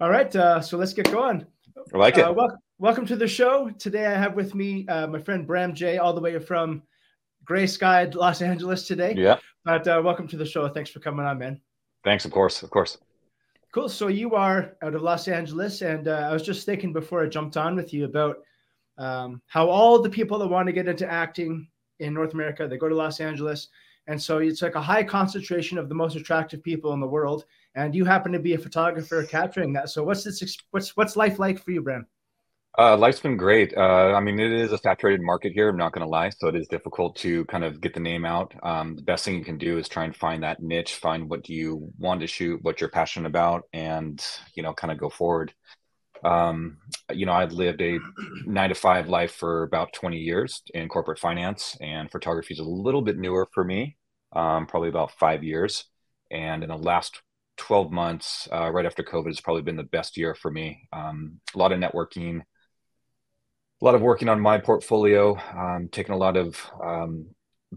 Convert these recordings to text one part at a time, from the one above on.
All right, uh, so let's get going. I like it. Uh, wel- welcome to the show. Today I have with me uh, my friend Bram Jay, all the way from gray Sky, Los Angeles today. yeah. But uh, welcome to the show. Thanks for coming on, man. Thanks. Of course. Of course. Cool. So you are out of Los Angeles, and uh, I was just thinking before I jumped on with you about um, how all the people that want to get into acting in North America they go to Los Angeles, and so it's like a high concentration of the most attractive people in the world. And you happen to be a photographer capturing that. So what's this? What's what's life like for you, Bram? Uh, life's been great. Uh, I mean, it is a saturated market here. I'm not going to lie. So it is difficult to kind of get the name out. Um, the best thing you can do is try and find that niche, find what you want to shoot, what you're passionate about, and you know, kind of go forward. Um, you know, I've lived a nine to five life for about 20 years in corporate finance, and photography is a little bit newer for me, um, probably about five years. And in the last 12 months, uh, right after COVID, has probably been the best year for me. Um, a lot of networking, a lot of working on my portfolio, um, taking a lot of um,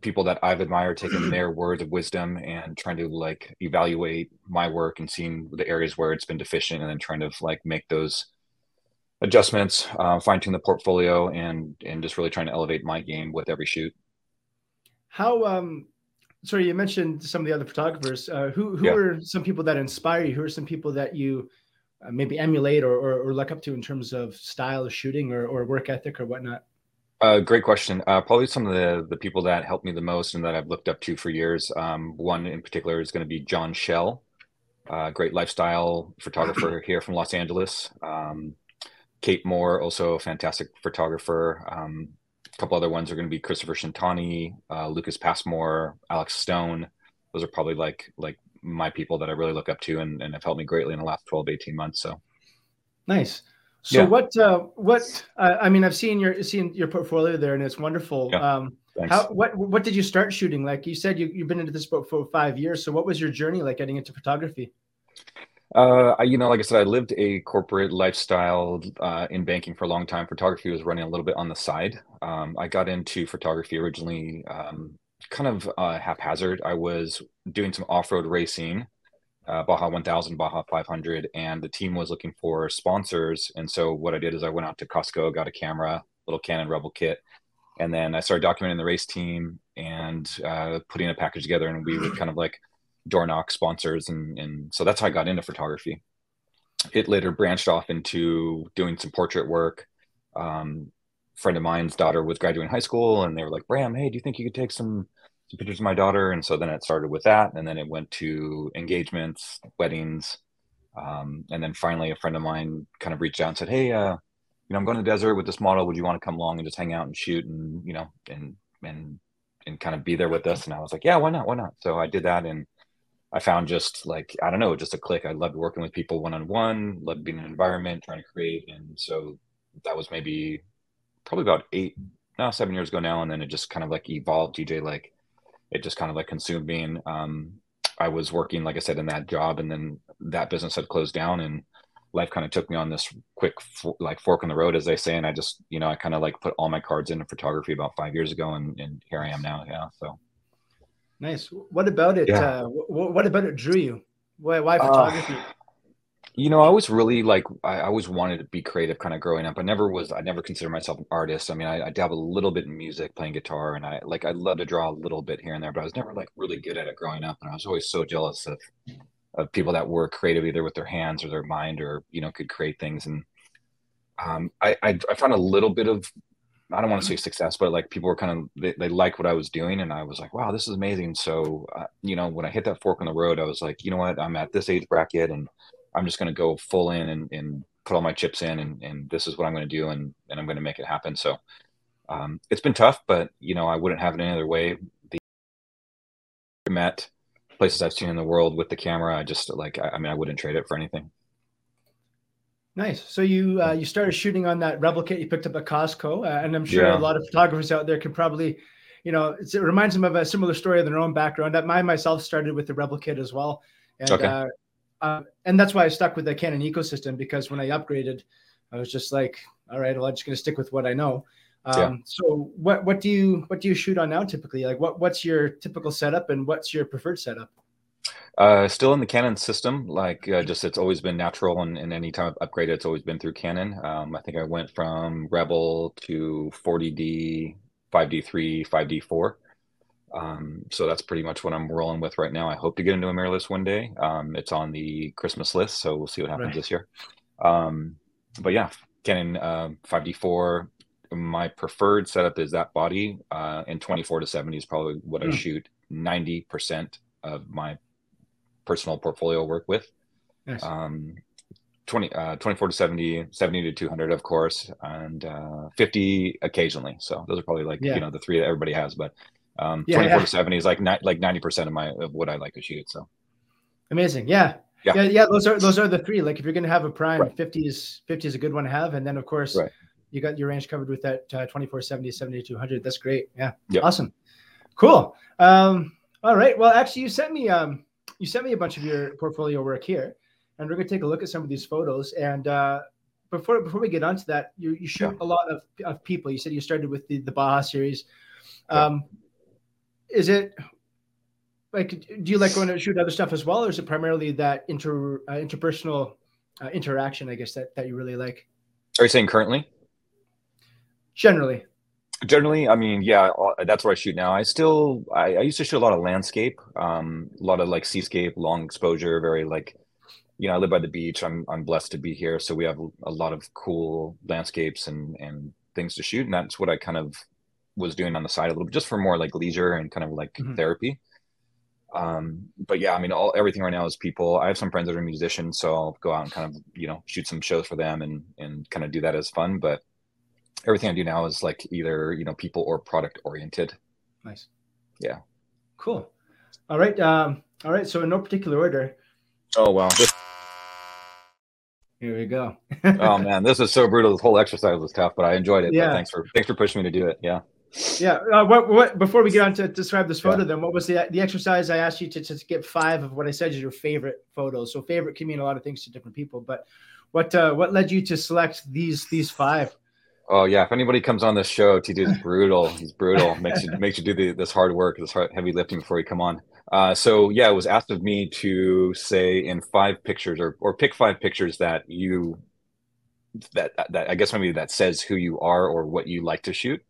people that I've admired, taking their words of wisdom and trying to like evaluate my work and seeing the areas where it's been deficient and then trying to like make those adjustments, uh, fine tune the portfolio and, and just really trying to elevate my game with every shoot. How um sorry, you mentioned some of the other photographers. Uh, who who Yeah. are some people that inspire you? Who are some people that you uh, maybe emulate or, or or look up to in terms of style of shooting or, or work ethic or whatnot? Uh, great question. Uh, probably some of the the people that helped me the most and that I've looked up to for years. Um, one in particular is going to be John Shell, uh, great lifestyle photographer here from Los Angeles. Um, Kate Moore, also a fantastic photographer. Um, a couple other ones are going to be Christopher Shintani, uh, Lucas Passmore, Alex Stone. Those are probably like like my people that I really look up to and, and have helped me greatly in the last 12, 18 months. So Nice. So Yeah. what uh, what uh, I mean, I've seen your seen your portfolio there, and it's wonderful. Yeah. Um, how what what did you start shooting? Like you said, you you've been into this boat for five years. So what was your journey like getting into photography? Uh, I, you know, like I said, I lived a corporate lifestyle uh, in banking for a long time. Photography was running a little bit on the side. Um, I got into photography originally um, kind of uh, haphazard. I was doing some off-road racing, uh, Baja 1000, Baja 500, and the team was looking for sponsors. And so what I did is I went out to Costco, got a camera, little Canon Rebel kit, and then I started documenting the race team and uh, putting a package together. And we would kind of like door knock sponsors and and so that's how I got into photography. It later branched off into doing some portrait work. Um, friend of mine's daughter was graduating high school and they were like, Bram, hey, do you think you could take some some pictures of my daughter? And so then it started with that, and then it went to engagements, weddings, um, and then finally a friend of mine kind of reached out and said, Hey, uh, you know, I'm going to the desert with this model. Would you want to come along and just hang out and shoot and you know and and and kind of be there with us? And I was like, Yeah, why not? Why not? So I did that and I found just like I don't know, just a click. I loved working with people one on one, loved being in an environment, trying to create, and so that was maybe probably about eight, no, seven years ago now, and then it just kind of like evolved. TJ like it just kind of like consumed me, and um, I was working, like I said, in that job, and then that business had closed down, and life kind of took me on this quick like fork in the road, as they say, and I just you know I kind of like put all my cards into photography about five years ago, and and here I am now. Yeah, so. Nice. What about it? Yeah. Uh, what, what about it drew you? Why why Uh, photography? You know, I was really like I I always wanted to be creative kind of growing up. I never was I never considered myself an artist. I mean, I, I dabbled a little bit in music, playing guitar, and I like I'd love to draw a little bit here and there, but I was never like really good at it growing up. And I was always so jealous of of people that were creative either with their hands or their mind or, you know, could create things. And um I I, I found a little bit of I don't want to say success, but like people were kind of they, they liked what I was doing, and I was like, wow, this is amazing. So uh, you know, when I hit that fork in the road, I was like, you know what, I'm at this age bracket, and I'm just going to go full in and, and put all my chips in, and, and this is what I'm going to do, and and I'm going to make it happen. So um, it's been tough, but you know, I wouldn't have it any other way. The met places I've seen in the world with the camera, I just like, I, I mean, I wouldn't trade it for anything. Nice. So you uh, you started shooting on that Rebel kit you picked up at Costco, uh, and I'm sure Yeah. a lot of photographers out there can probably, you know, it's, it reminds them of a similar story of their own background. That I myself started with the Rebel kit as well, and Okay. uh, uh, and that's why I stuck with the Canon ecosystem because when I upgraded, I was just like, all right, well, I'm just going to stick with what I know. Um, Yeah. So what what do you what do you shoot on now typically? Like what what's your typical setup and what's your preferred setup? Uh, still in the Canon system, like uh, just it's always been natural, and, and any time I've upgraded, it's always been through Canon. Um, I think I went from Rebel to 40D, 5D3, 5D4. Um, so that's pretty much what I'm rolling with right now. I hope to get into a mirrorless one day. Um, it's on the Christmas list, so we'll see what happens right. this year. Um, but yeah, Canon uh, 5D4. My preferred setup is that body, uh, and 24 to 70 is probably what mm. I hmm. shoot 90% of my personal portfolio work with. Nice. Um, 20, uh, 24 to 70, 70 to 200, of course, and uh, 50 occasionally. So those are probably like, yeah. you know, the three that everybody has. But um, yeah, 24 yeah. to 70 is like ni- like 90% of my of what I like to shoot. So amazing. Yeah. yeah. Yeah. Those are those are the three. Like if you're gonna have a prime, right. 50 is 50 is a good one to have. And then of course right. you got your range covered with that uh, 24, 70, 70 200. That's great. Yeah. Yep. Awesome. Cool. Um, all right. Well, actually you sent me um you sent me a bunch of your portfolio work here, and we're gonna take a look at some of these photos. And uh before before we get onto that, you, you shoot yeah. a lot of, of people. You said you started with the the Baja series. Um, is it like do you like going to shoot other stuff as well, or is it primarily that inter uh, interpersonal uh, interaction? I guess that that you really like. Are you saying currently? Generally. Generally, I mean, yeah, that's where I shoot now. I still, I, I used to shoot a lot of landscape, um, a lot of like seascape, long exposure, very like, you know, I live by the beach. I'm I'm blessed to be here, so we have a lot of cool landscapes and and things to shoot, and that's what I kind of was doing on the side a little bit just for more like leisure and kind of like mm-hmm. therapy. Um, but yeah, I mean, all everything right now is people. I have some friends that are musicians, so I'll go out and kind of you know shoot some shows for them and and kind of do that as fun. But everything I do now is like either you know people or product oriented. Nice. Yeah. Cool. All right. Um, all right. So in no particular order. Oh well. This- Here we go. oh man, this is so brutal. This whole exercise was tough, but I enjoyed it. Yeah. Thanks for thanks for pushing me to do it. Yeah. Yeah. Uh, what, what, before we get on to describe this photo, yeah. then what was the the exercise I asked you to, to get five of what I said is your favorite photos. So favorite can mean a lot of things to different people, but what uh, what led you to select these these five? Oh yeah, if anybody comes on this show, TJ is brutal. He's brutal. makes you makes you do the, this hard work, this hard, heavy lifting before you come on. Uh, so yeah, it was asked of me to say in five pictures or or pick five pictures that you that that I guess maybe that says who you are or what you like to shoot.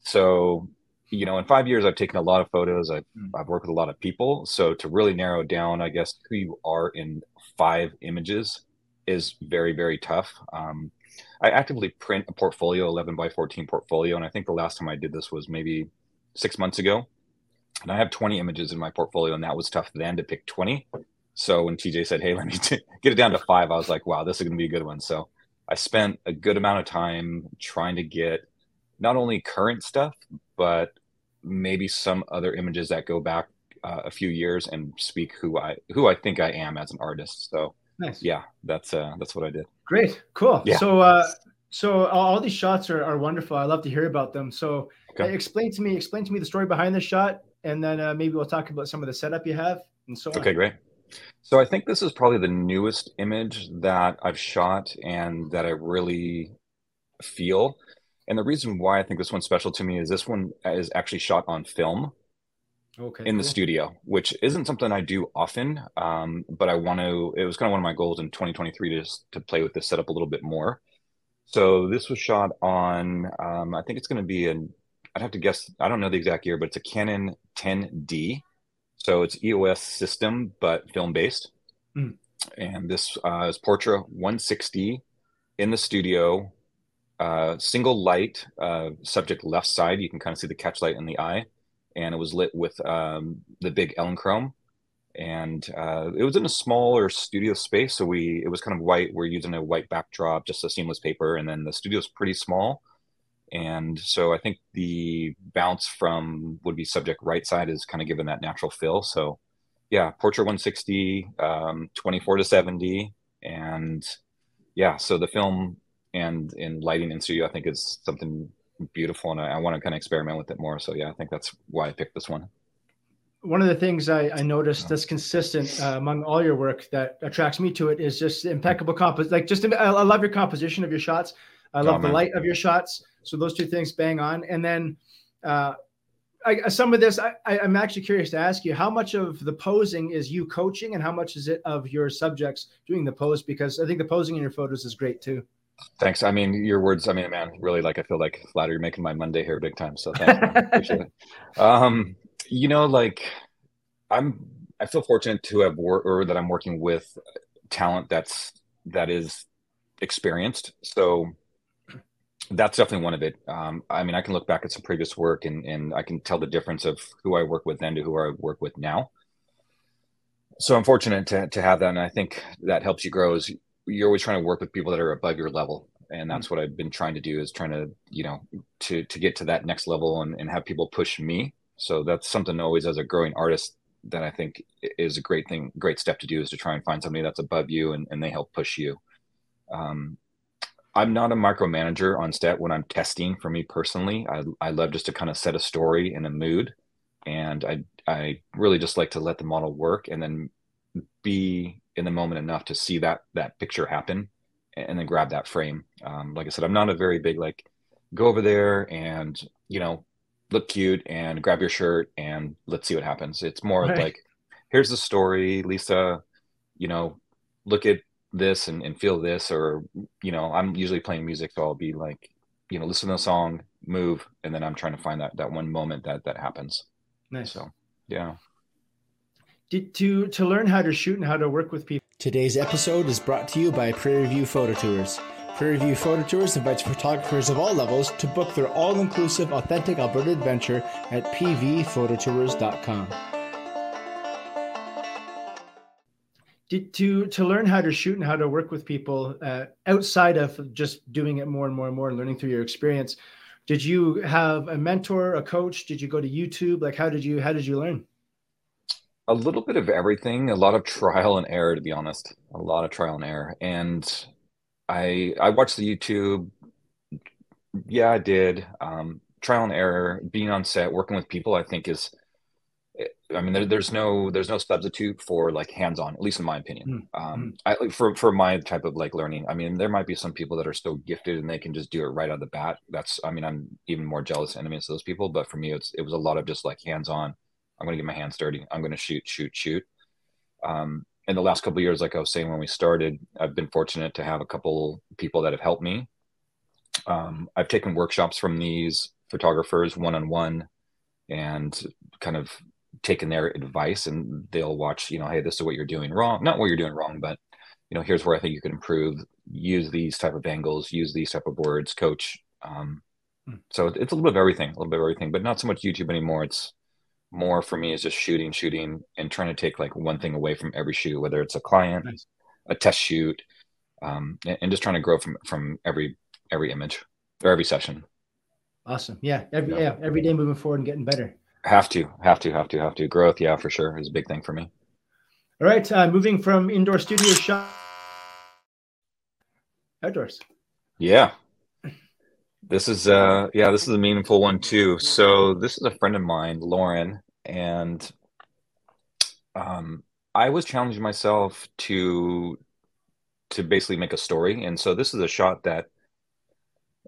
So, you know, in five years, I've taken a lot of photos. I've, mm. I've worked with a lot of people. So to really narrow down, I guess, who you are in five images is very, very tough. Um, I actively print a portfolio, 11 by 14 portfolio. And I think the last time I did this was maybe six months ago. And I have 20 images in my portfolio, and that was tough then to pick 20. So when TJ said, Hey, let me t- get it down to five, I was like, wow, this is going to be a good one. So I spent a good amount of time trying to get not only current stuff, but maybe some other images that go back uh, a few years and speak who I who I think I am as an artist. So nice. yeah, that's uh, that's what I did. Great, cool. Yeah. So uh, so all these shots are, are wonderful. I love to hear about them. So okay. explain to me explain to me the story behind the shot, and then uh, maybe we'll talk about some of the setup you have and so on. Okay, great. So I think this is probably the newest image that I've shot and that I really feel. And the reason why I think this one's special to me is this one is actually shot on film okay, in cool. the studio, which isn't something I do often. Um, but I want to, it was kind of one of my goals in 2023 to just to play with this setup a little bit more. So this was shot on, um, I think it's going to be an, I'd have to guess, I don't know the exact year, but it's a Canon 10D. So it's EOS system, but film based. Mm. And this uh, is Portra 160 in the studio uh, single light, uh, subject left side. You can kind of see the catch light in the eye, and it was lit with um, the big Elinchrom. And uh, it was in a smaller studio space, so we it was kind of white. We're using a white backdrop, just a seamless paper, and then the studio's pretty small, and so I think the bounce from would be subject right side is kind of given that natural fill. So yeah, Portra 160, um, 24 to 70, and yeah, so the film and in lighting in studio, I think is something beautiful, and I, I want to kind of experiment with it more. So yeah, I think that's why I picked this one. One of the things I, I noticed that's consistent uh, among all your work that attracts me to it is just impeccable composition. Like just I, I love your composition of your shots. I love oh, the light of your shots. So those two things bang on, and then uh, I, some of this, I, I'm actually curious to ask you how much of the posing is you coaching and how much is it of your subjects doing the pose? Because I think the posing in your photos is great too. Thanks. I mean, your words, I mean, man, really like, I feel like flattery you're making my Monday here big time. So thanks. appreciate it. Um, you know, like I'm, I feel fortunate to have worked or that I'm working with talent that's, that is experienced. So that's definitely one of it. Um, I mean, I can look back at some previous work and, and I can tell the difference of who I work with then to who I work with now. So I'm fortunate to, to have that. And I think that helps you grow is you're always trying to work with people that are above your level. And that's mm-hmm. what I've been trying to do is trying to, you know, to, to get to that next level and, and have people push me. So that's something always as a growing artist that I think is a great thing, great step to do is to try and find somebody that's above you and, and they help push you. Um, I'm not a micromanager on set when I'm testing for me personally. I, I love just to kind of set a story and a mood. And I, I really just like to let the model work and then be in the moment enough to see that, that picture happen and then grab that frame. Um, like I said, I'm not a very big, like go over there and, you know, look cute and grab your shirt and let's see what happens. It's more right. like, here's the story, Lisa, you know, look at this and, and feel this or you know i'm usually playing music so i'll be like you know listen to a song move and then i'm trying to find that that one moment that that happens nice so yeah to to learn how to shoot and how to work with people. Today's episode is brought to you by prairie view photo tours. Prairie view photo tours invites photographers of all levels to book their all-inclusive authentic alberta adventure at pvphototours.com Did, to to learn how to shoot and how to work with people uh, outside of just doing it more and more and more and learning through your experience did you have a mentor a coach? Did you go to youtube? Like how did you how did you learn a little bit of everything a lot of trial and error to be honest a lot of trial and error and i i watched the youtube yeah i did um, trial and error being on set working with people i think is I mean, there, there's no there's no substitute for like hands-on, at least in my opinion. Mm. Um, I, for for my type of like learning, I mean, there might be some people that are so gifted and they can just do it right out of the bat. That's, I mean, I'm even more jealous enemies of those people. But for me, it's it was a lot of just like hands-on. I'm going to get my hands dirty. I'm going to shoot, shoot, shoot. Um, in the last couple years, like I was saying when we started, I've been fortunate to have a couple people that have helped me. Um, I've taken workshops from these photographers one on one, and kind of taken their advice and they'll watch, you know, hey, this is what you're doing wrong. Not what you're doing wrong, but you know, here's where I think you can improve. Use these type of angles. Use these type of words. Coach. Um, hmm. so it's a little bit of everything, a little bit of everything, but not so much YouTube anymore. It's more for me is just shooting, shooting, and trying to take like one thing away from every shoot, whether it's a client, nice. a test shoot, um, and, and, just trying to grow from from every every image or every session. Awesome. Yeah. Every yeah, yeah every day moving forward and getting better. Have to, have to, have to, have to. Growth, yeah, for sure, is a big thing for me. All right, uh, moving from indoor studio shot outdoors. Yeah, this is uh, yeah, this is a meaningful one too. So this is a friend of mine, Lauren, and um, I was challenging myself to to basically make a story, and so this is a shot that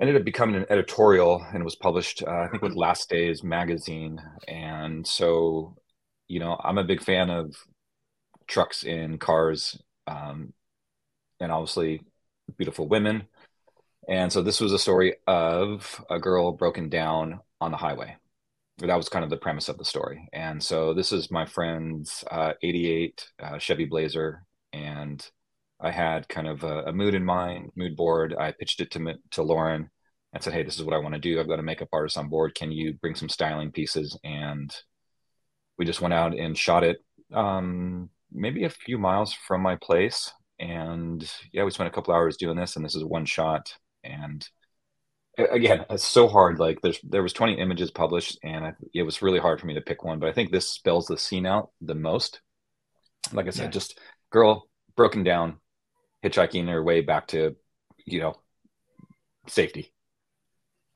ended up becoming an editorial and was published, uh, I think, with Last Days magazine. And so, you know, I'm a big fan of trucks and cars, um, and obviously beautiful women. And so, this was a story of a girl broken down on the highway. That was kind of the premise of the story. And so, this is my friend's uh, 88 uh, Chevy Blazer. And I had kind of a, a, mood in mind, mood board. I pitched it to to Lauren and said, "Hey, this is what I want to do. I've got a makeup artist on board. Can you bring some styling pieces?" And we just went out and shot it, um, maybe a few miles from my place. And yeah, we spent a couple hours doing this, and this is one shot. And again, it's so hard. Like there's there was 20 images published, and I, it was really hard for me to pick one. But I think this spells the scene out the most. Like I said, yeah. just girl broken down, hitchhiking her way back to, you know, safety.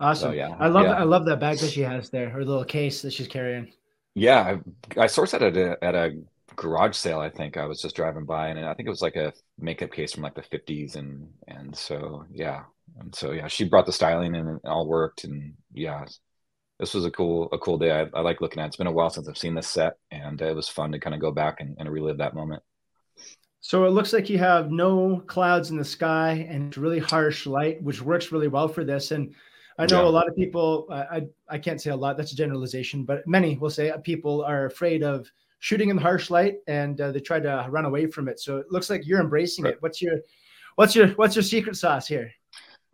Awesome. So, yeah, I love yeah. I love that bag that she has there, her little case that she's carrying. Yeah, I, I sourced that at a, at a garage sale. I think I was just driving by, and I think it was like a makeup case from like the fifties, and and so yeah, and so yeah, she brought the styling and it all worked, and yeah, this was a cool a cool day. I, I like looking at. It. It's been a while since I've seen this set, and it was fun to kind of go back and, and relive that moment. So it looks like you have no clouds in the sky and really harsh light, which works really well for this. And I know yeah. a lot of people. I I can't say a lot. That's a generalization, but many will say people are afraid of shooting in the harsh light and uh, they try to run away from it. So it looks like you're embracing right. it. What's your what's your what's your secret sauce here?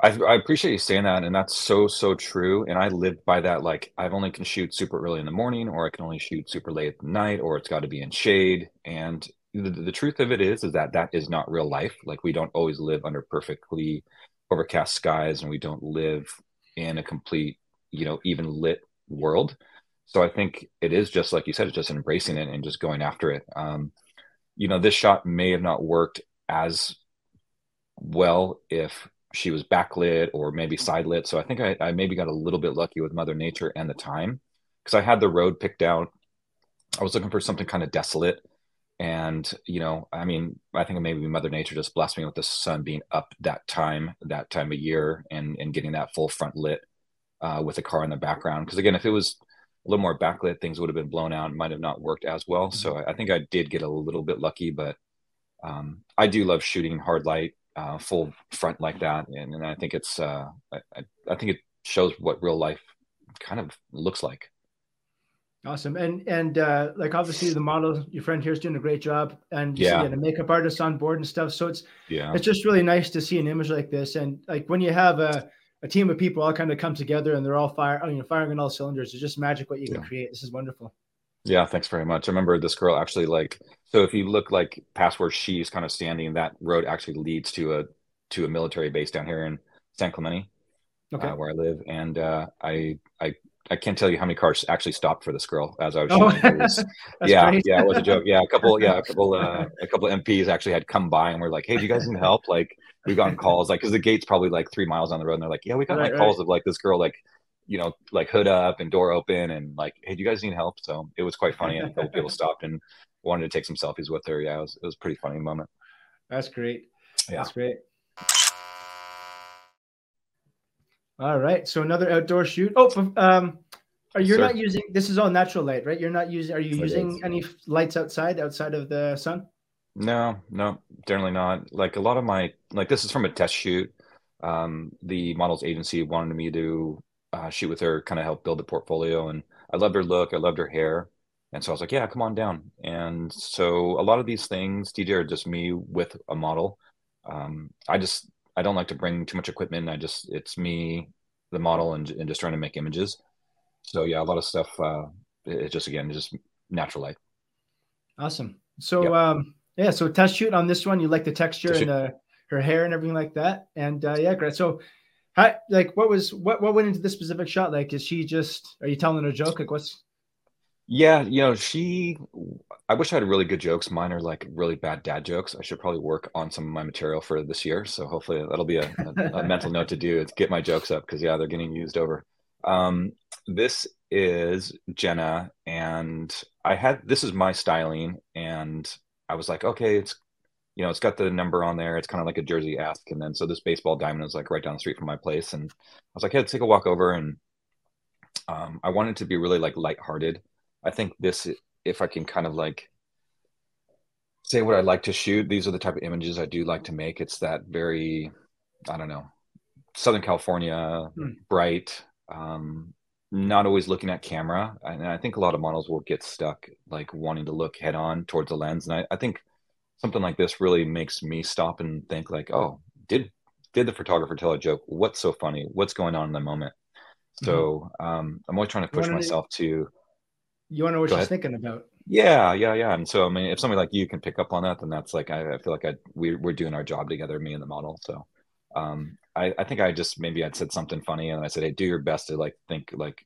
I, I appreciate you saying that, and that's so so true. And I live by that. Like I've only can shoot super early in the morning, or I can only shoot super late at night, or it's got to be in shade. And the, the truth of it is, is that that is not real life. Like we don't always live under perfectly overcast skies, and we don't live in a complete, you know, even lit world. So I think it is just like you said, it's just embracing it and just going after it. Um, you know, this shot may have not worked as well if she was backlit or maybe side lit. So I think I, I maybe got a little bit lucky with Mother Nature and the time because I had the road picked out. I was looking for something kind of desolate. And, you know, I mean, I think maybe Mother Nature just blessed me with the sun being up that time, that time of year, and, and getting that full front lit uh, with a car in the background. Because again, if it was a little more backlit, things would have been blown out and might have not worked as well. So I, I think I did get a little bit lucky, but um, I do love shooting hard light uh, full front like that, and, and I think it's uh, I, I think it shows what real life kind of looks like. Awesome, and and uh, like obviously the model, your friend here is doing a great job, and you yeah, see a makeup artist on board and stuff. So it's yeah, it's just really nice to see an image like this, and like when you have a a team of people all kind of come together and they're all fire, you know, firing on all cylinders. It's just magic what you can create. This is wonderful. Yeah, thanks very much. I remember this girl actually like so if you look like past where she's kind of standing, that road actually leads to a to a military base down here in San Clemente, okay. uh, where I live. And uh, I I I can't tell you how many cars actually stopped for this girl as I was. Oh, was, yeah, great. yeah, it was a joke. Yeah, a couple, yeah, a couple, uh, a couple of MPs actually had come by and were like, "Hey, do you guys need help?" Like, we got calls like because the gate's probably like three miles on the road, and they're like, "Yeah, we got right, like right. calls of like this girl like you know, like hood up and door open and like, hey, do you guys need help? So it was quite funny. And a couple people stopped and wanted to take some selfies with her. Yeah, it was, it was a pretty funny moment. That's great. Yeah. That's great. All right. So another outdoor shoot. Oh, um, are you not using this is all natural light, right? You're not using. Are you it using is. any lights outside, outside of the sun? No, no, generally not. Like a lot of my, like this is from a test shoot. Um, the models agency wanted me to uh, shoot with her, kind of help build the portfolio. And I loved her look, I loved her hair. And so I was like, yeah, come on down. And so a lot of these things, TJ, are just me with a model. Um, I just, I don't like to bring too much equipment. I just, it's me, the model, and, and just trying to make images. So yeah, a lot of stuff. Uh, it's just again, just natural light. Awesome. So yep. um, yeah, so test shoot on this one. You like the texture and the, her hair and everything like that. And uh, yeah, great. So like, what was what what went into this specific shot? Like, is she just? Are you telling her a joke? Like, what's? Yeah, you know, she. I wish I had really good jokes. Mine are like really bad dad jokes. I should probably work on some of my material for this year. So hopefully that'll be a, a, a mental note to do. Is get my jokes up because yeah, they're getting used over. Um, this is Jenna, and I had this is my styling, and I was like, okay, it's you know, it's got the number on there. It's kind of like a jersey ask. And then so this baseball diamond is like right down the street from my place. And I was like, hey, let's take a walk over. And um, I wanted to be really like lighthearted. I think this, if I can kind of like say what I like to shoot, these are the type of images I do like to make. It's that very, I don't know, Southern California, hmm. bright, um, not always looking at camera. And I think a lot of models will get stuck like wanting to look head on towards the lens. And I, I think something like this really makes me stop and think like, oh, did did the photographer tell a joke? What's so funny? What's going on in the moment? So mm-hmm. um, I'm always trying to push myself to. You want to know what she's ahead. thinking about? Yeah, yeah, yeah. And so I mean, if somebody like you can pick up on that, then that's like I, I feel like I we we're doing our job together, me and the model. So um, I, I think I just maybe I'd said something funny and I said, hey, do your best to like think like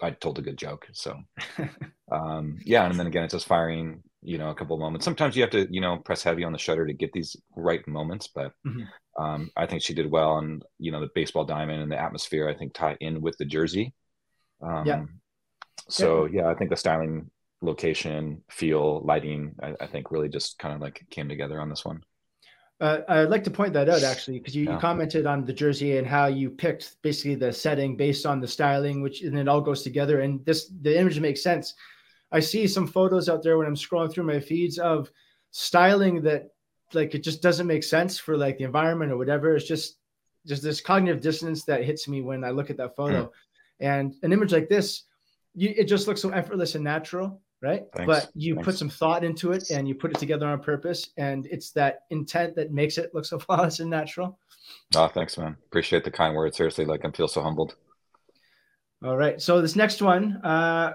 I told a good joke. So um, yeah, and then again, it's just firing you know a couple moments sometimes you have to you know press heavy on the shutter to get these right moments but mm-hmm. um, i think she did well and you know the baseball diamond and the atmosphere i think tie in with the jersey um, yeah so yeah. yeah i think the styling location feel lighting I, I, think really just kind of like came together on this one Uh, I'd like to point that out actually, because you, yeah. you, commented on the jersey and how you picked basically the setting based on the styling, which and it all goes together. And this the image makes sense. I see some photos out there when I'm scrolling through my feeds of styling that like it just doesn't make sense for like the environment or whatever. It's just just this cognitive dissonance that hits me when I look at that photo. Mm. And an image like this, you, it just looks so effortless and natural right? Thanks. But you Thanks. put some thought into it and you put it together on purpose, and it's that intent that makes it look so flawless and natural. Oh, thanks, man. Appreciate the kind words. Seriously, like I feel so humbled. All right. So this next one, uh,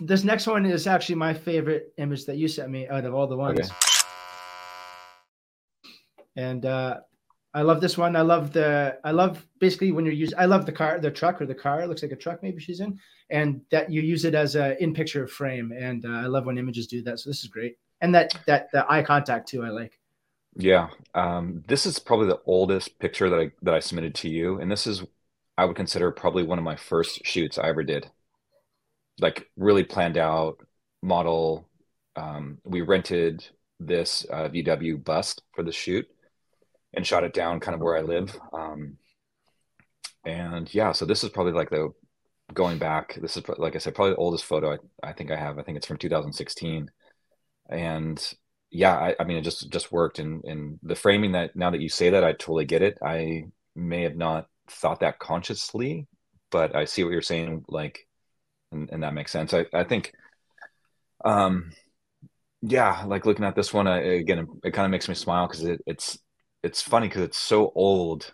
this next one is actually my favorite image that you sent me out of all the ones. Okay. And uh, I love this one. I love the I love basically when you're using I love the car, the truck or the car. It looks like a truck maybe she's in, and that you use it as a in picture frame. And uh, I love when images do that. So this is great. And that that the eye contact too, I like. Yeah, um, this is probably the oldest picture that I that I submitted to you, and this is I would consider probably one of my first shoots I ever did. Like really planned out model. Um, we rented this uh, VW bus for the shoot and shot it down kind of where I live. Um, and yeah, so this is probably like the going back. This is like I said, probably the oldest photo I, I think I have. I think it's from 2016, and yeah, I, I mean it just just worked. And and the framing that now that you say that, I totally get it. I may have not thought that consciously, but I see what you're saying. Like, and, and that makes sense. I I think, um, yeah, like looking at this one, I, again, it, kind of makes me smile because it, it's it's funny because it's so old,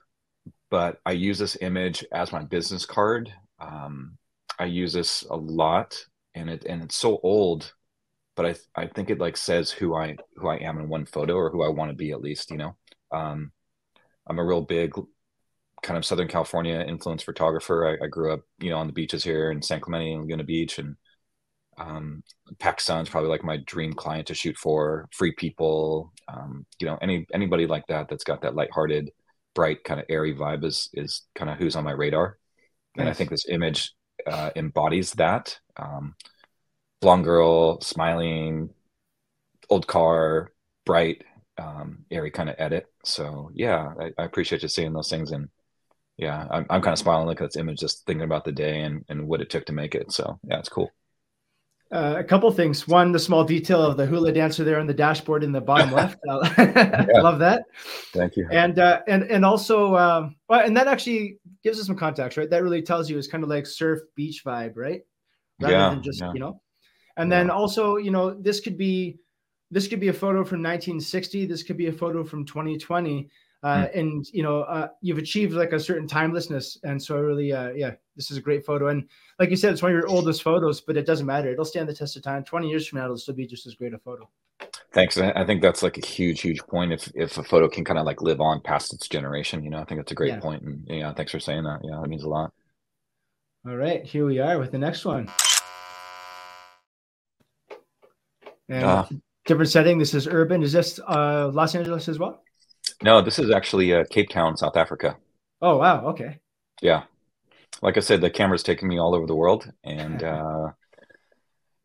but I use this image as my business card. Um, I use this a lot, and it and it's so old, but I I think it like says who I who I am in one photo or who I want to be at least. You know, um, I'm a real big kind of Southern California influenced photographer. I, I, grew up, you know, on the beaches here in San Clemente and Laguna Beach, and um, PacSun's probably like my dream client to shoot for. Free People, um, you know, any anybody like that that's got that lighthearted, bright kind of airy vibe is is kind of who's on my radar. Nice. And I think this image uh, embodies that. Um, blonde girl, smiling, old car, bright, um, airy kind of edit. So yeah, I, I appreciate you seeing those things and yeah, I'm, I'm kind of smiling looking at this image, just thinking about the day and, and what it took to make it. So yeah, it's cool. Uh, a couple things. One, the small detail of the hula dancer there on the dashboard in the bottom left. I love that. Thank you. And uh, and and also, um, well, and that actually gives us some context, right? That really tells you it's kind of like surf beach vibe, right? Rather yeah, than just yeah. you know. And yeah. then also, you know, this could be this could be a photo from 1960. This could be a photo from 2020 uh, mm. and you know uh, you've achieved like a certain timelessness. And so I really uh, yeah this is a great photo. And like you said it's one of your oldest photos but it doesn't matter. It'll stand the test of time. 20 years from now it'll still be just as great a photo. Thanks. I think that's like a huge huge point. If if a photo can kind of like live on past its generation you know i think that's a great yeah. point. And yeah thanks for saying that. Yeah that means a lot. All right here we are with the next one. And ah. different setting. This is urban. Is this uh los angeles as well no, this is actually uh, Cape Town, South Africa. Oh wow, okay. Yeah, like I said, the camera's taken me all over the world, and uh,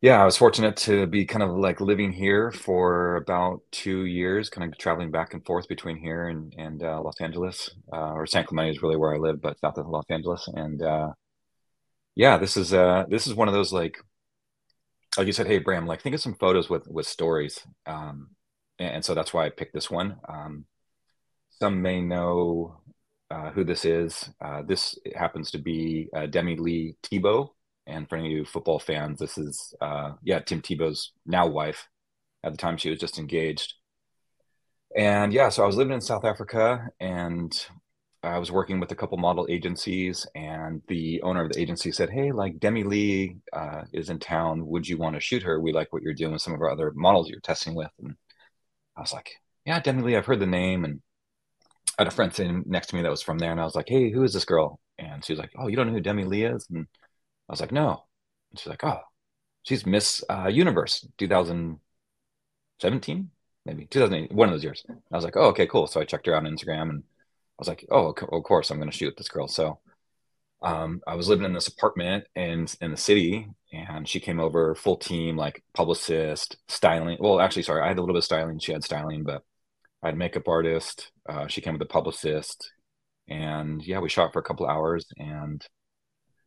yeah, I was fortunate to be kind of like living here for about two years, kind of traveling back and forth between here and and uh, Los Angeles, uh, or San Clemente is really where I live, but south of Los Angeles, and uh, yeah, this is uh this is one of those like like you said, hey Bram, like think of some photos with with stories, um, and, and so that's why I picked this one. Um, some may know uh, who this is. Uh, this happens to be uh, Demi-Leigh Tebow. And for any of you football fans, this is, uh, yeah, Tim Tebow's now wife. At the time, she was just engaged. And yeah, so I was living in South Africa and I was working with a couple model agencies. And the owner of the agency said, Hey, like Demi-Leigh uh, is in town. Would you want to shoot her? We like what you're doing with some of our other models you're testing with. And I was like, Yeah, Demi-Leigh, I've heard the name. And I had a friend sitting next to me that was from there, and I was like, "Hey, who is this girl?" And she was like, "Oh, you don't know who Demi-Leigh is?" And I was like, "No." And she's like, "Oh, she's Miss uh, Universe 2017, maybe 2008, one of those years." And I was like, "Oh, okay, cool." So I checked her out on Instagram, and I was like, "Oh, of course, I'm going to shoot this girl." So um, I was living in this apartment in in the city, and she came over full team, like publicist, styling. Well, actually, sorry, I had a little bit of styling. She had styling, but I had a makeup artist. Uh, she came with a publicist, and yeah, we shot for a couple hours. And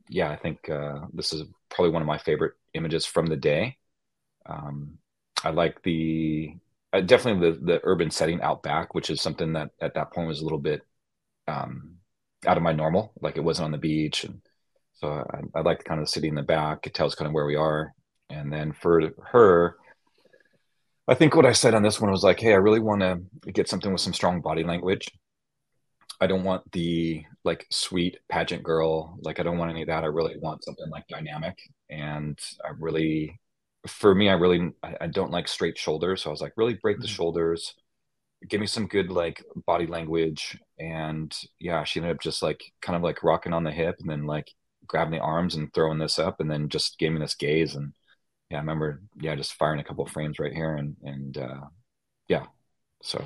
yeah, I think uh, this is probably one of my favorite images from the day. Um, I like the uh, definitely the the urban setting out back, which is something that at that point was a little bit um, out of my normal. Like it wasn't on the beach, and so I, I like kind of the city in the back. It tells kind of where we are. And then for her, I think what I said on this one was like, hey, I really want to get something with some strong body language. I don't want the like sweet pageant girl. Like I don't want any of that. I really want something like dynamic. And I really, for me, I really I, I don't like straight shoulders. So I was like, really break the mm-hmm. shoulders, give me some good like body language. And yeah, she ended up just like kind of like rocking on the hip and then like grabbing the arms and throwing this up and then just gave me this gaze and yeah, I remember, yeah, just firing a couple of frames right here, and and uh, yeah, so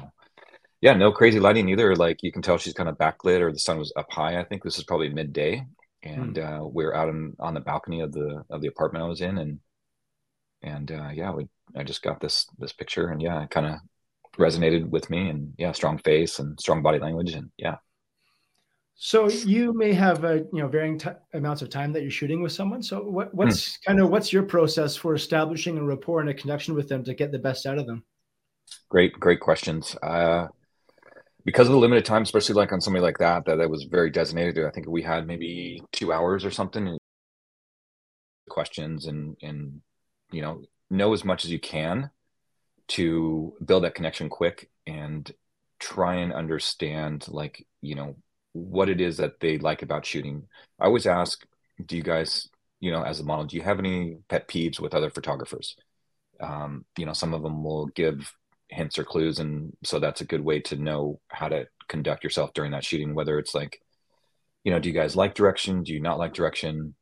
yeah, no crazy lighting either. Like you can tell she's kind of backlit, or the sun was up high. I think this is probably midday, and mm. uh, we are out on, on the balcony of the of the apartment I was in, and and uh, yeah, we I just got this this picture, and yeah, it kind of resonated with me, and yeah, strong face and strong body language, and yeah, so you may have a you know varying t- amounts of time that you're shooting with someone. So what, what's hmm. kind of what's your process for establishing a rapport and a connection with them to get the best out of them? Great, great questions. Uh, because of the limited time, especially like on somebody like that, that I was very designated to. I think we had maybe two hours or something. Questions and and you know know as much as you can to build that connection quick and try and understand like you know what it is that they like about shooting. I always ask, do you guys, you know, as a model, do you have any pet peeves with other photographers? Um, you know, some of them will give hints or clues, and so that's a good way to know how to conduct yourself during that shooting. Whether it's like, you know, do you guys like direction? Do you not like direction?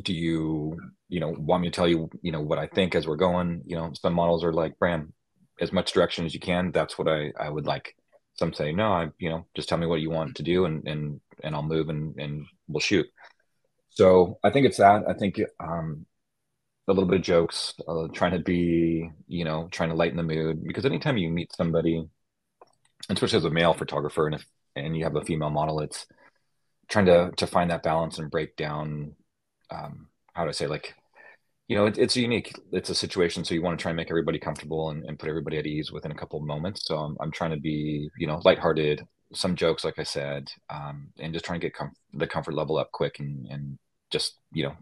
Do you, you know, want me to tell you, you know, what I think as we're going? You know, some models are like, Bram, as much direction as you can. That's what I I would like some say no i you know just tell me what you want to do and and and i'll move and and we'll shoot. So i think it's that. I think um a little bit of jokes uh, trying to be you know trying to lighten the mood because anytime you meet somebody especially as a male photographer and if and you have a female model it's trying to to find that balance and break down um how do i say like you know, it, it's unique. It's a situation, so you want to try and make everybody comfortable and, and put everybody at ease within a couple of moments. So I'm, I'm trying to be, you know, lighthearted, some jokes, like I said, um, and just trying to get com- the comfort level up quick and and just, you know,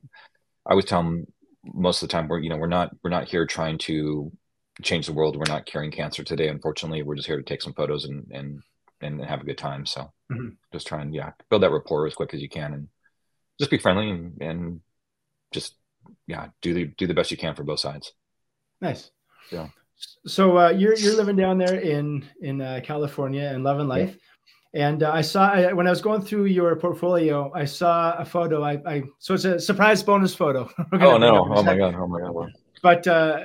I always tell them most of the time we're, you know, we're not we're not here trying to change the world. We're not curing cancer today. Unfortunately, we're just here to take some photos and and and have a good time. So mm-hmm. just try and yeah, build that rapport as quick as you can and just be friendly and, and just yeah, do the do the best you can for both sides. Nice. Yeah. So uh, you're you're living down there in in uh, California and loving life. Yeah. And uh, I saw I, when I was going through your portfolio, I saw a photo. I, I so it's a surprise bonus photo. oh no! Oh my god! Oh my god! But uh,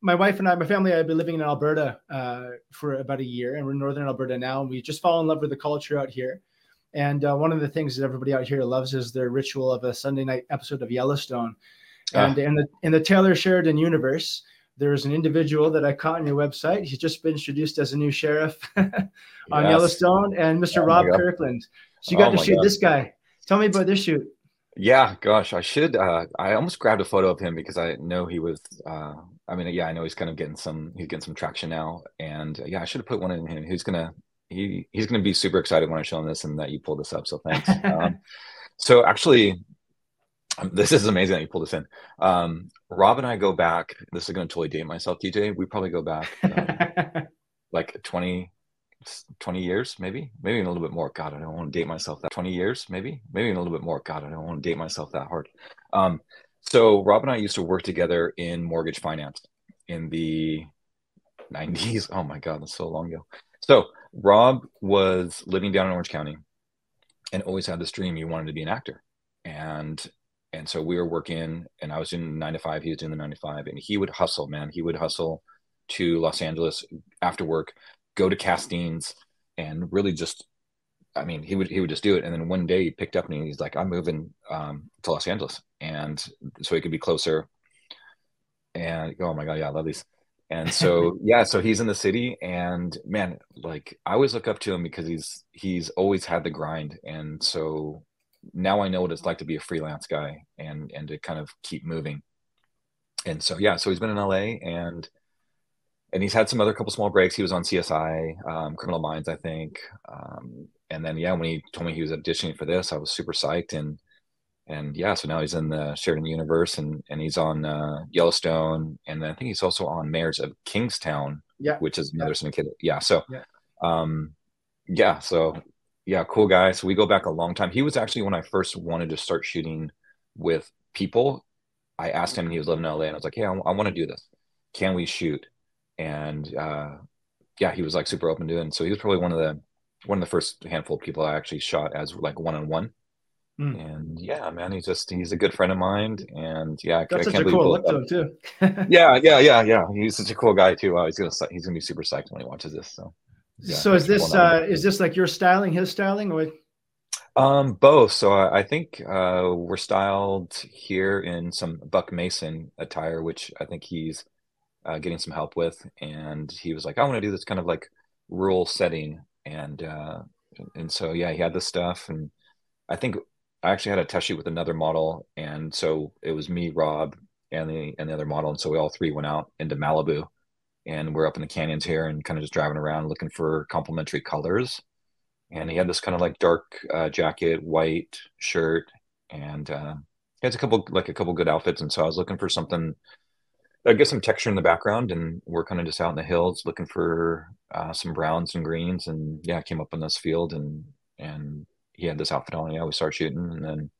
my wife and I, my family, I've been living in Alberta uh, for about a year, and we're in northern Alberta now. And we just fall in love with the culture out here. And uh, one of the things that everybody out here loves is their ritual of a Sunday night episode of Yellowstone. And in the in the Taylor Sheridan universe, there's an individual that I caught on your website. He's just been introduced as a new sheriff on yes. Yellowstone, and Mr. Oh Rob Kirkland. So you got oh to shoot God. this guy. Tell me about this shoot. Yeah, gosh, I should. Uh, I almost grabbed a photo of him because I know he was. Uh, I mean, yeah, I know he's kind of getting some. He's getting some traction now, and uh, yeah, I should have put one in him. He's gonna. He he's gonna be super excited when I show him this and that you pulled this up. So thanks. um, so actually, um, this is amazing that you pulled this in. Um, Rob and I go back. This is going to totally date myself, TJ. We probably go back um, like 20, 20 years, maybe, maybe a little bit more. God, I don't want to date myself that 20 years, maybe, maybe a little bit more. God, I don't want to date myself that hard. Um, so Rob and I used to work together in mortgage finance in the 90s. Oh my God, that's so long ago. So Rob was living down in Orange County and always had this dream he wanted to be an actor. And and so we were working and i was doing nine to five he was doing the nine to five and he would hustle man. He would hustle to los angeles after work go to castings and really just i mean he would he would just do it. And then one day he picked up and he's like i'm moving um, to los angeles. And so he could be closer. And oh my god yeah i love these. And so yeah, so he's in the city, and man, like I always look up to him because he's he's always had the grind, and so now I know what it's like to be a freelance guy and and to kind of keep moving. And so yeah, so he's been in LA and and he's had some other couple small breaks. He was on CSI, um, Criminal Minds, I think. Um, and then yeah, when he told me he was auditioning for this, I was super psyched and and yeah, so now he's in the Sheridan universe and and he's on uh, Yellowstone, and then I think he's also on Mayors of Kingstown, yeah, which is another yeah. syndicated. Yeah, so yeah. um, yeah, so yeah, cool guy. So we go back a long time. He was actually when I first wanted to start shooting with people. I asked him, and he was living in LA, and I was like, "Hey, I, I want to do this. Can we shoot?" And uh, yeah, he was like super open to it. And so he was probably one of the one of the first handful of people I actually shot as like one on one. And yeah, man, he's just he's a good friend of mine. And yeah, that's I, such I a cool look though too. yeah, yeah, yeah, yeah. He's such a cool guy too. Uh, he's gonna he's gonna be super psyched when he watches this. So yeah, so is this uh, is this like your styling, his styling, or? Um, both. So I, I think uh, we're styled here in some Buck Mason attire, which I think he's uh, getting some help with. And he was like, "I want to do this kind of like rural setting," and uh, and so yeah, he had this stuff, and I think I actually had a test shoot with another model, and so it was me, Rob, and the and the other model, and so we all three went out into Malibu and we're up in the canyons here and kind of just driving around looking for complementary colors. And he had this kind of like dark uh, jacket, white shirt, and uh, he has a couple like a couple good outfits. And so I was looking for something I get some texture in the background, and we're kind of just out in the hills looking for uh, some browns and greens. And yeah, I came up in this field, and and he had this outfit on. Yeah, we started shooting, and then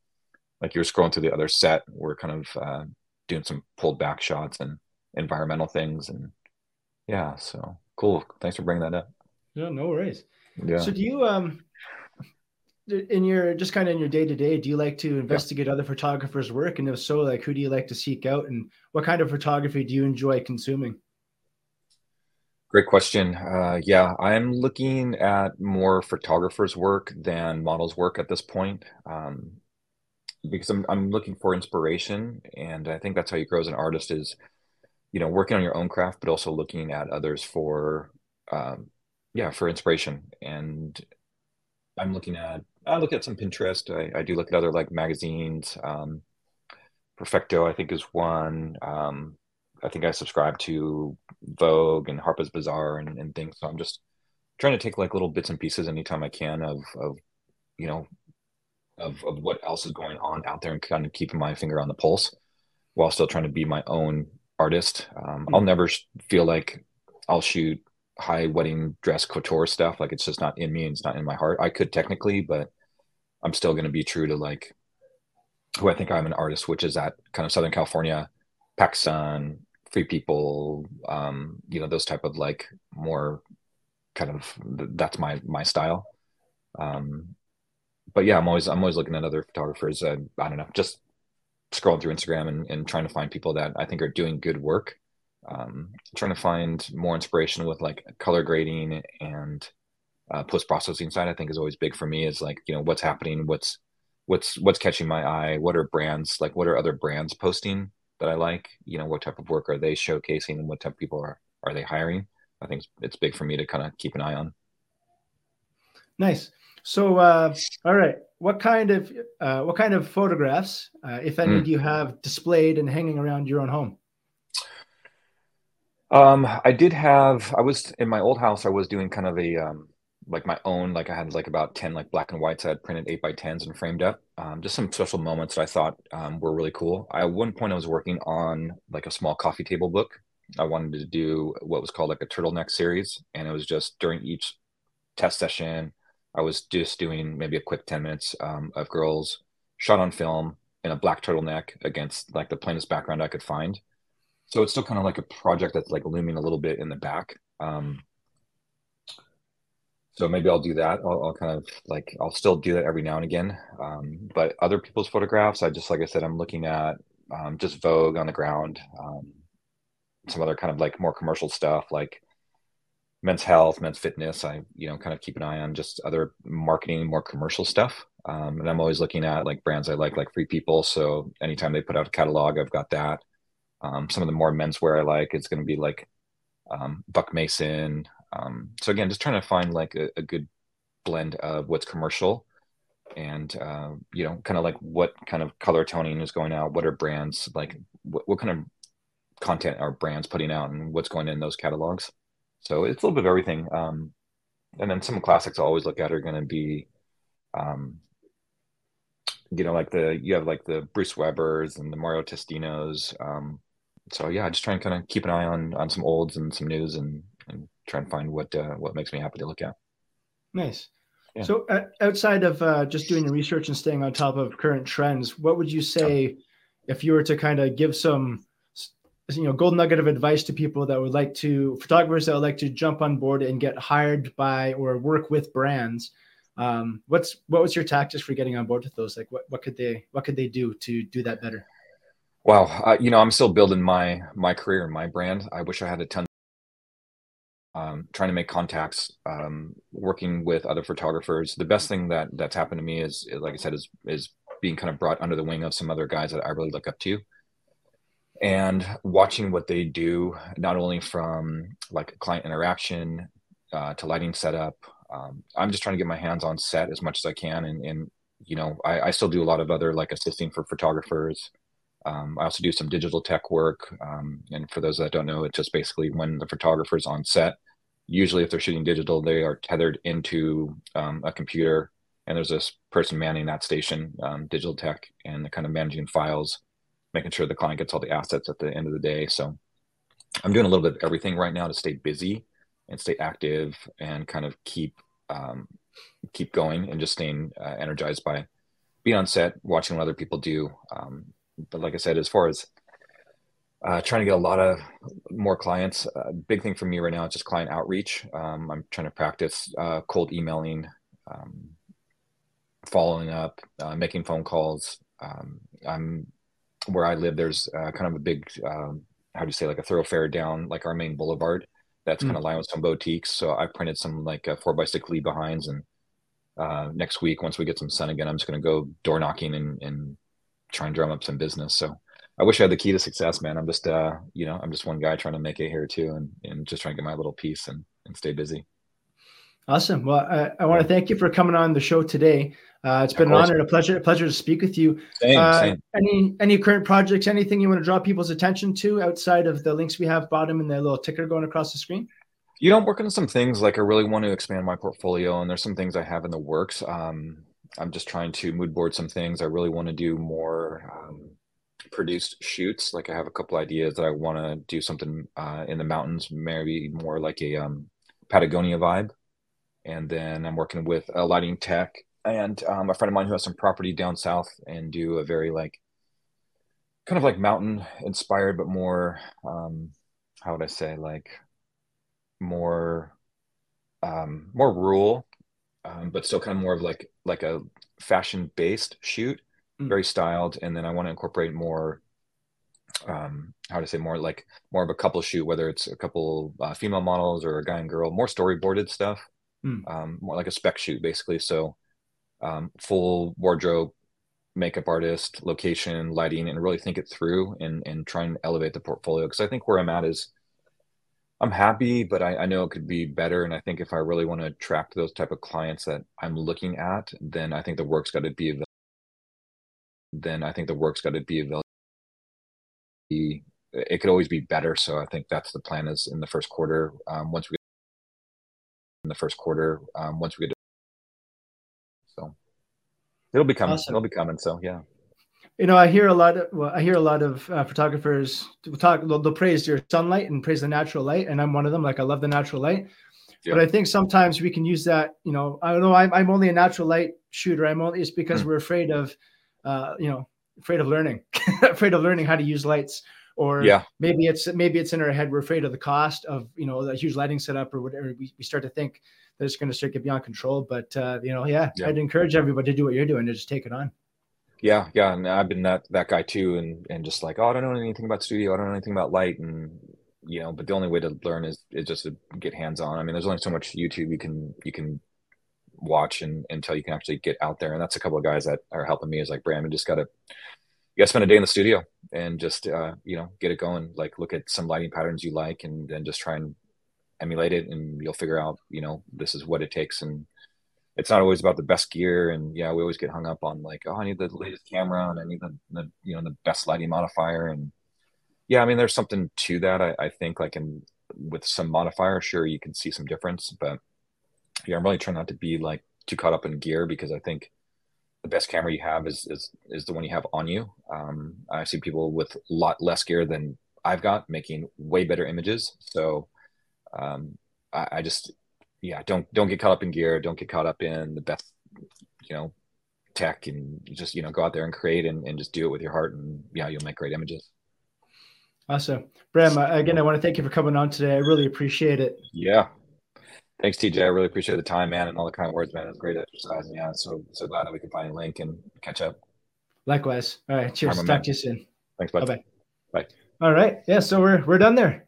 like you were scrolling through the other set, we're kind of uh, doing some pulled back shots and environmental things, and yeah so cool. Thanks for bringing that up. No no worries. Yeah. So do you um in your just kind of in your day to day do you like to investigate yeah. other photographers work? And if so like who do you like to seek out? And what kind of photography do you enjoy consuming? Great question. Uh, yeah i'm looking at more photographers work than models work at this point um, because I'm, I'm looking for inspiration. And i think that's how you grow as an artist is you know working on your own craft but also looking at others for um, yeah for inspiration. And i'm looking at i look at some pinterest. I, I do look at other like magazines. Um, perfecto i think is one. Um, i think i subscribe to vogue and harper's bazaar and, and things. So i'm just trying to take like little bits and pieces anytime i can of of you know of, of what else is going on out there and kind of keeping my finger on the pulse while still trying to be my own artist. Um, mm-hmm. I'll never feel like I'll shoot high wedding dress couture stuff. Like it's just not in me and it's not in my heart. I could technically, but I'm still going to be true to like who I think I'm an artist, which is that kind of Southern California, PacSun, Free People, um, you know, those type of like more kind of that's my my style. Um, but yeah, I'm always I'm always looking at other photographers. Uh, I don't know, just scrolling through Instagram and, and trying to find people that I think are doing good work. Um, trying to find more inspiration with like color grading and uh, post processing side. I think is always big for me. Is like you know what's happening, what's what's what's catching my eye, what are brands like, what are other brands posting that I like? You know, what type of work are they showcasing, and what type of people are are they hiring? I think it's, big for me to kind of keep an eye on. Nice. So, uh, all right, what kind of uh, what kind of photographs, uh, if any, mm. do you have displayed and hanging around your own home? Um, I did have. I was in my old house. I was doing kind of a um, like my own. Like I had like about ten like black and whites. I had printed eight by tens and framed up. Um, just some special moments that I thought um, were really cool. I, at one point, I was working on like a small coffee table book. I wanted to do what was called like a turtleneck series, and it was just during each test session I was just doing maybe a quick 10 minutes um, of girls shot on film in a black turtleneck against like the plainest background I could find. So it's still kind of like a project that's like looming a little bit in the back. Um, so maybe I'll do that. I'll, I'll, kind of like I'll still do that every now and again. Um, but other people's photographs, I just like I said, I'm looking at um, just Vogue on the ground, um, some other kind of like more commercial stuff like men's health, men's fitness. I, you know, kind of keep an eye on just other marketing, more commercial stuff. Um, and I'm always looking at like brands I like, like Free People. So anytime they put out a catalog, I've got that. Um, some of the more menswear I like, it's going to be like um, Buck Mason. Um, so again, just trying to find like a, a good blend of what's commercial and uh, you know, kind of like what kind of color toning is going out, what are brands like, what, what kind of content are brands putting out, and what's going in those catalogs. So it's a little bit of everything. Um, and then some classics I always look at are going to be, um, you know, like the you have like the Bruce Weber's and the Mario Testinos. Um, so yeah, I just try and kind of keep an eye on on some olds and some news and and try and find what uh, what makes me happy to look at. Nice. Yeah. So uh, outside of uh, just doing the research and staying on top of current trends, what would you say if you were to kind of give some you know gold nugget of advice to people that would like to photographers that would like to jump on board and get hired by or work with brands um, what's what was your tactics for getting on board with those? Like what, what could they what could they do to do that better? Wow uh, you know i'm still building my my career and my brand. I wish i had a ton um, trying to make contacts um, working with other photographers. The best thing that that's happened to me is like i said is is being kind of brought under the wing of some other guys that i really look up to and watching what they do not only from like client interaction uh, to lighting setup um, i'm just trying to get my hands on set as much as i can and, and you know I, I, still do a lot of other like assisting for photographers. Um, i also do some digital tech work um, and for those that don't know it's just basically when the photographer's on set usually if they're shooting digital they are tethered into um, a computer and there's this person manning that station um, digital tech and kind of managing files making sure the client gets all the assets at the end of the day. So I'm doing a little bit of everything right now to stay busy and stay active and kind of keep um, keep going and just staying uh, energized by being on set, watching what other people do. Um, but like I said, as far as uh, trying to get a lot of more clients, uh, big thing for me right now is just client outreach. Um, I'm trying to practice uh, cold emailing, um, following up, uh, making phone calls. Um, I'm where I live, there's uh, kind of a big, um, how do you say, like a thoroughfare down like our main boulevard that's mm. kind of lined with some boutiques. So I printed some like uh, four by six leave behinds, and uh, next week once we get some sun again, I'm just going to go door knocking and, and try and drum up some business. So I wish I had the key to success, man. I'm just, uh, you know, I'm just one guy trying to make it here too, and and just trying to get my little piece and and stay busy. Awesome. Well, I, I want to thank you for coming on the show today. Uh, it's been an honor and a pleasure, a pleasure to speak with you. Same, uh, same. Any any current projects, anything you want to draw people's attention to outside of the links we have bottom and the little ticker going across the screen? You know, I'm working on some things like I really want to expand my portfolio, and there's some things I have in the works. Um, I'm just trying to mood board some things. I really want to do more um, produced shoots. Like I have a couple ideas that I want to do something uh, in the mountains, maybe more like a um, Patagonia vibe. And then I'm working with a lighting tech. And um, a friend of mine who has some property down south and do a very like kind of like mountain inspired but more um how would i say like more um more rural um, but still kind of more of like like a fashion based shoot mm. very styled. And then i want to incorporate more um how to say more like more of a couple shoot whether it's a couple uh, female models or a guy and girl more storyboarded stuff mm. um more like a spec shoot basically so um, full wardrobe, makeup artist, location, lighting, and really think it through and and try and elevate the portfolio. Because I think where I'm at is I'm happy, but I, I, know it could be better. And I think if I really want to attract those type of clients that I'm looking at, then I think the work's got to be available. Then I think the work's got to be available. It could always be better. So I think that's the plan. Is in the first quarter. Um, once we in the first quarter, um, once we get so it'll be coming. Awesome. It'll be coming. So yeah. You know, I hear a lot of well, I hear a lot of uh, photographers talk. They'll, they'll, praise your sunlight and praise the natural light, and I'm one of them. Like I love the natural light, yeah. but I think sometimes we can use that. You know, I don't know. I'm, I'm only a natural light shooter. I'm only it's because mm. we're afraid of, uh, you know, afraid of learning, afraid of learning how to use lights or yeah. maybe it's maybe it's in our head we're afraid of the cost of you know a huge lighting setup or whatever we, we start to think that it's going to start get beyond control. But uh, you know, yeah, yeah, I'd encourage everybody to do what you're doing to just take it on. Yeah, yeah, and I've been that that guy too, and and just like, oh, I don't know anything about studio, I don't know anything about light, and you know, but the only way to learn is is just to get hands on. I mean, there's only so much YouTube you can you can watch and until you can actually get out there, and that's a couple of guys that are helping me. Is like, Brandon, just got to you gotta spend a day in the studio and just uh, you know get it going. Like look at some lighting patterns you like, and then just try and emulate it, and you'll figure out you know this is what it takes. And it's not always about the best gear. And yeah, we always get hung up on like, oh, I need the latest camera, and I need the, the you know the best lighting modifier. And yeah, I mean, there's something to that. I, I think like in with some modifier, sure you can see some difference, but yeah, I'm really trying not to be like too caught up in gear because I think the best camera you have is is is the one you have on you. Um, I see people with a lot less gear than I've got making way better images. So um, I, I, just yeah, don't don't get caught up in gear. Don't get caught up in the best you know tech, and just you know go out there and create and, and just do it with your heart, and yeah, you'll make great images. Awesome, Bram. Again, I want to thank you for coming on today. I really appreciate it. Yeah, Thanks, TJ. I really appreciate the time, man, and all the kind words, man. It was great exercise. And yeah, so so glad that we could find a link and catch up. Likewise. All right. Cheers. Talk man. to you soon. Thanks, bud. Bye. Bye. All right. Yeah. So we're we're done there.